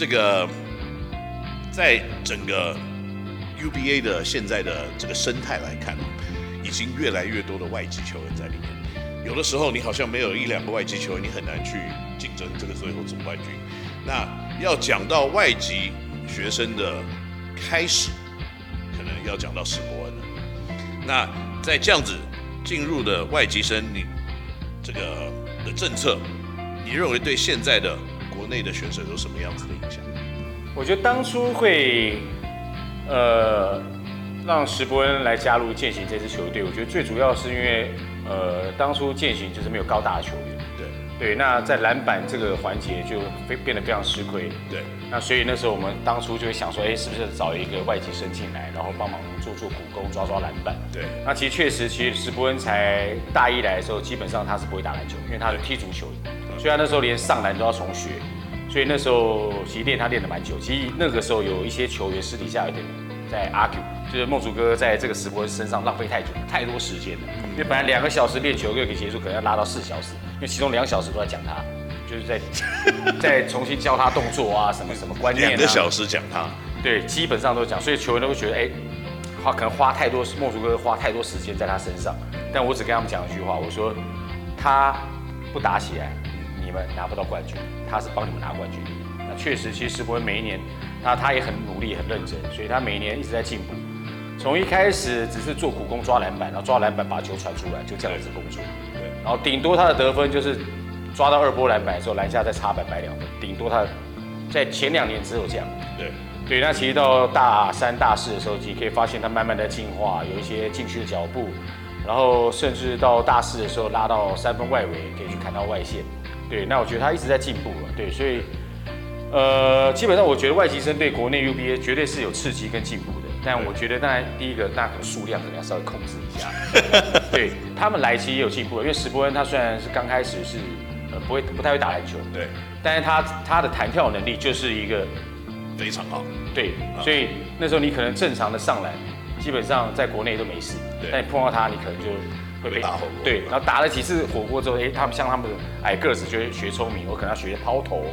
这个在整个 UBA 的现在的这个生态来看，已经越来越多的外籍球员在里面。有的时候你好像没有一两个外籍球员，你很难去竞争这个最后总冠军。那要讲到外籍学生的开始，可能要讲到史伯恩了。那在这样子进入的外籍生，你这个的政策，你认为对现在的国内的选手有什么样子的影响？我觉得当初会，呃，让石伯恩来加入践行这支球队，我觉得最主要是因为，呃，当初践行就是没有高大的球员。对，那在篮板这个环节就非变得非常吃亏。对，那所以那时候我们当初就会想说，哎，是不是找一个外籍生进来，然后帮忙做做苦工，抓抓篮板。对，那其实确实，其实石伯恩才大一来的时候，基本上他是不会打篮球，因为他是踢足球，所以他那时候连上篮都要重学。所以那时候其实练他练得蛮久。其实那个时候有一些球员私底下有点在 argue，就是梦竹哥在这个石伯恩身上浪费太久，太多时间了。因为本来两个小时练球就可以结束，可能要拉到四小时。因为其中两小时都在讲他，就是在 在重新教他动作啊，什么什么观念啊。两个小时讲他，对，基本上都讲，所以球员都会觉得，哎，花可能花太多，莫竹哥花太多时间在他身上。但我只跟他们讲一句话，我说他不打起来，你们拿不到冠军，他是帮你们拿冠军。那确实，其实史伯恩每一年，他他也很努力，很认真，所以他每一年一直在进步。从一开始只是做苦工抓篮板，然后抓篮板把球传出来，就这样子工作。对然后顶多他的得分就是抓到二波篮板的时候篮下再插板摆两分，顶多他在前两年只有这样。对对，那其实到大三、大四的时候，你可以发现他慢慢的进化，有一些禁区的脚步，然后甚至到大四的时候拉到三分外围可以去砍到外线。对，那我觉得他一直在进步了。对，所以呃，基本上我觉得外籍生对国内 UBA 绝对是有刺激跟进步的。但我觉得，当然第一个，那可能数量可能要稍微控制一下。对，他们来其实也有进步，因为史伯恩他虽然是刚开始是呃不会不太会打篮球，对，但是他他的弹跳能力就是一个非常好。对，所以那时候你可能正常的上篮，基本上在国内都没事，但你碰到他，你可能就会被打火锅。对，然后打了几次火锅之后，哎，他们像他们的矮个子就会学聪明，我可能要学抛投，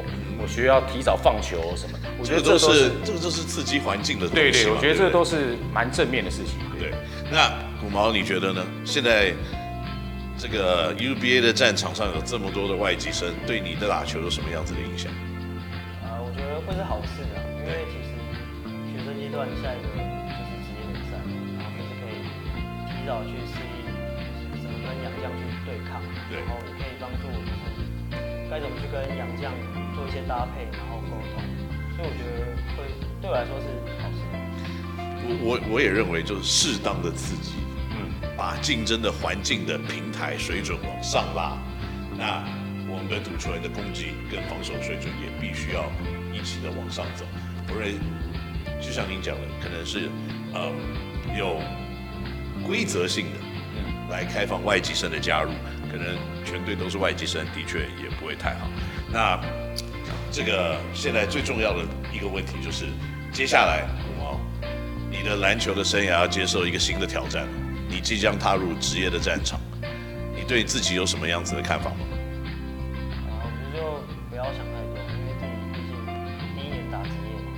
我学要提早放球什么的。我觉得这都是这个就是刺激环境的东西。对对，我觉得这都是蛮正面的事情。对，那古毛你觉得呢？现在这个 UBA 的战场上有这么多的外籍生，对你的打球有什么样子的影响？啊，我觉得会是好事的，因为其实学生阶段下一个就是职业联赛，然后就是可以提早去适应怎么跟洋将去对，然后也可以帮助就是该怎么去跟杨将做一些搭配，然后沟通。所以我觉得会对我来说是好事。我我我也认为就是适当的刺激，嗯，把竞争的环境的平台水准往上拉，那我们的主球员的攻击跟防守水准也必须要一起的往上走。不然，就像您讲的，可能是呃有规则性的来开放外籍生的加入，可能全队都是外籍生，的确也不会太好。那。这个现在最重要的一个问题就是，接下来，古毛，你的篮球的生涯要接受一个新的挑战，你即将踏入职业的战场，你对自己有什么样子的看法吗？啊，我觉得就不要想太多，因为自己毕竟第一年打职业嘛，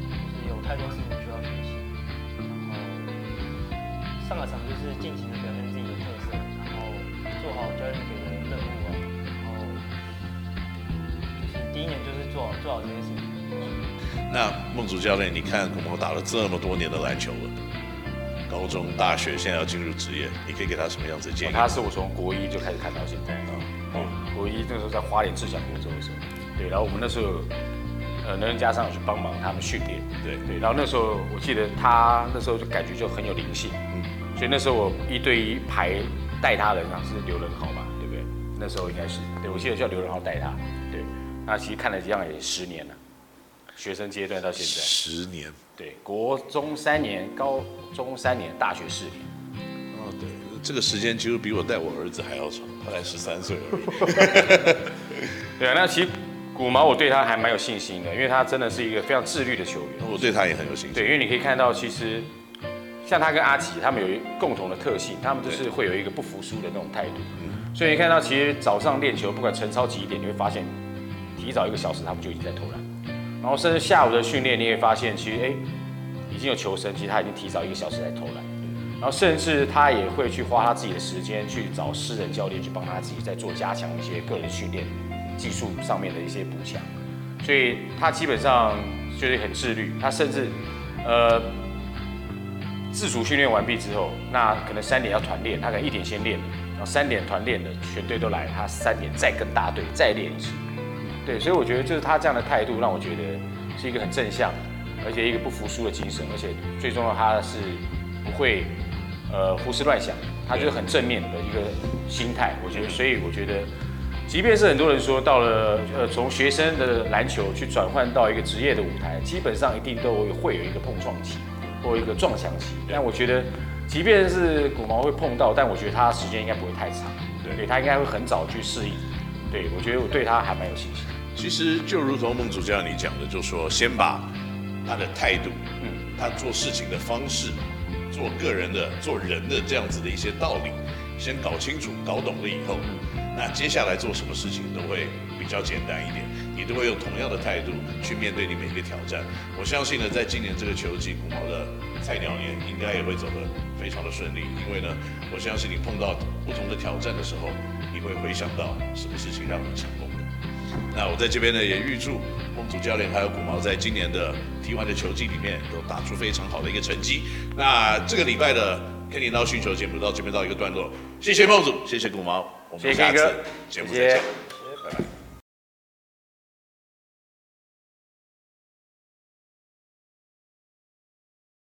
就是有太多事情需要学习，然后上个场就是尽情的表现自己的特色，好教练给的任务啊。然后就是第一年就是做好做好这件事情。那孟竹教练，你看古毛打了这么多年的篮球了，高中、大学，现在要进入职业，你可以给他什么样子的建议？他是我从国一就开始看到现在啊。对，国一那时候在花莲志强工作的时候，对，然后我们那时候呃，能人家上有去帮忙他们训练，对对，然后那时候我记得他那时候就感觉就很有灵性，嗯，所以那时候我一对一排带他的人是刘仁豪嘛，对不对？那时候应该是，对，我记得叫刘仁豪带他，对。那其实看了这样也十年了，学生阶段到现在十年，对，国中三年，高中三年，大学四年。哦，对，这个时间其实比我带我儿子还要长，他才十三岁而已。对啊，那其实古毛我对他还蛮有信心的，因为他真的是一个非常自律的球员。我对他也很有信心。对，因为你可以看到，其实像他跟阿奇，他们有一共同的特性，他们就是会有一个不服输的那种态度。嗯。所以你看到，其实早上练球，不管晨操几点，你会发现。提早一个小时，他们就已经在投篮。然后甚至下午的训练，你也发现其实哎，已经有球生，其实他已经提早一个小时在投篮。然后甚至他也会去花他自己的时间去找私人教练去帮他自己在做加强一些个人训练、技术上面的一些补强。所以他基本上就是很自律。他甚至呃自主训练完毕之后，那可能三点要团练，他可能一点先练，然后三点团练的全队都来，他三点再跟大队再练一次。对，所以我觉得就是他这样的态度让我觉得是一个很正向，而且一个不服输的精神，而且最重要他是不会。呃，胡思乱想，他就是很正面的一个心态。我觉得，所以我觉得，即便是很多人说到了呃，从学生的篮球去转换到一个职业的舞台，基本上一定都会有一个碰撞期或一个撞墙期。但我觉得，即便是骨毛会碰到，但我觉得它时间应该不会太长。对，它应该会很早去适应。对，我觉得我对他还蛮有信心。其实就如同孟主教你讲的，就说先把他的态度，嗯，他做事情的方式。做个人的、做人的这样子的一些道理，先搞清楚、搞懂了以后，那接下来做什么事情都会比较简单一点。你都会用同样的态度去面对你每一个挑战。我相信呢，在今年这个球季，古毛的菜鸟年应该也会走得非常的顺利。因为呢，我相信你碰到不同的挑战的时候，你会回想到什么事情让你成功的。那我在这边呢，也预祝。孟祖教练还有古毛在今年的 T1 的球季里面都打出非常好的一个成绩。那这个礼拜的 Kenny NOW 星球节目到这边到一个段落，谢谢孟祖，谢谢古毛，我们下次节目再见，拜拜。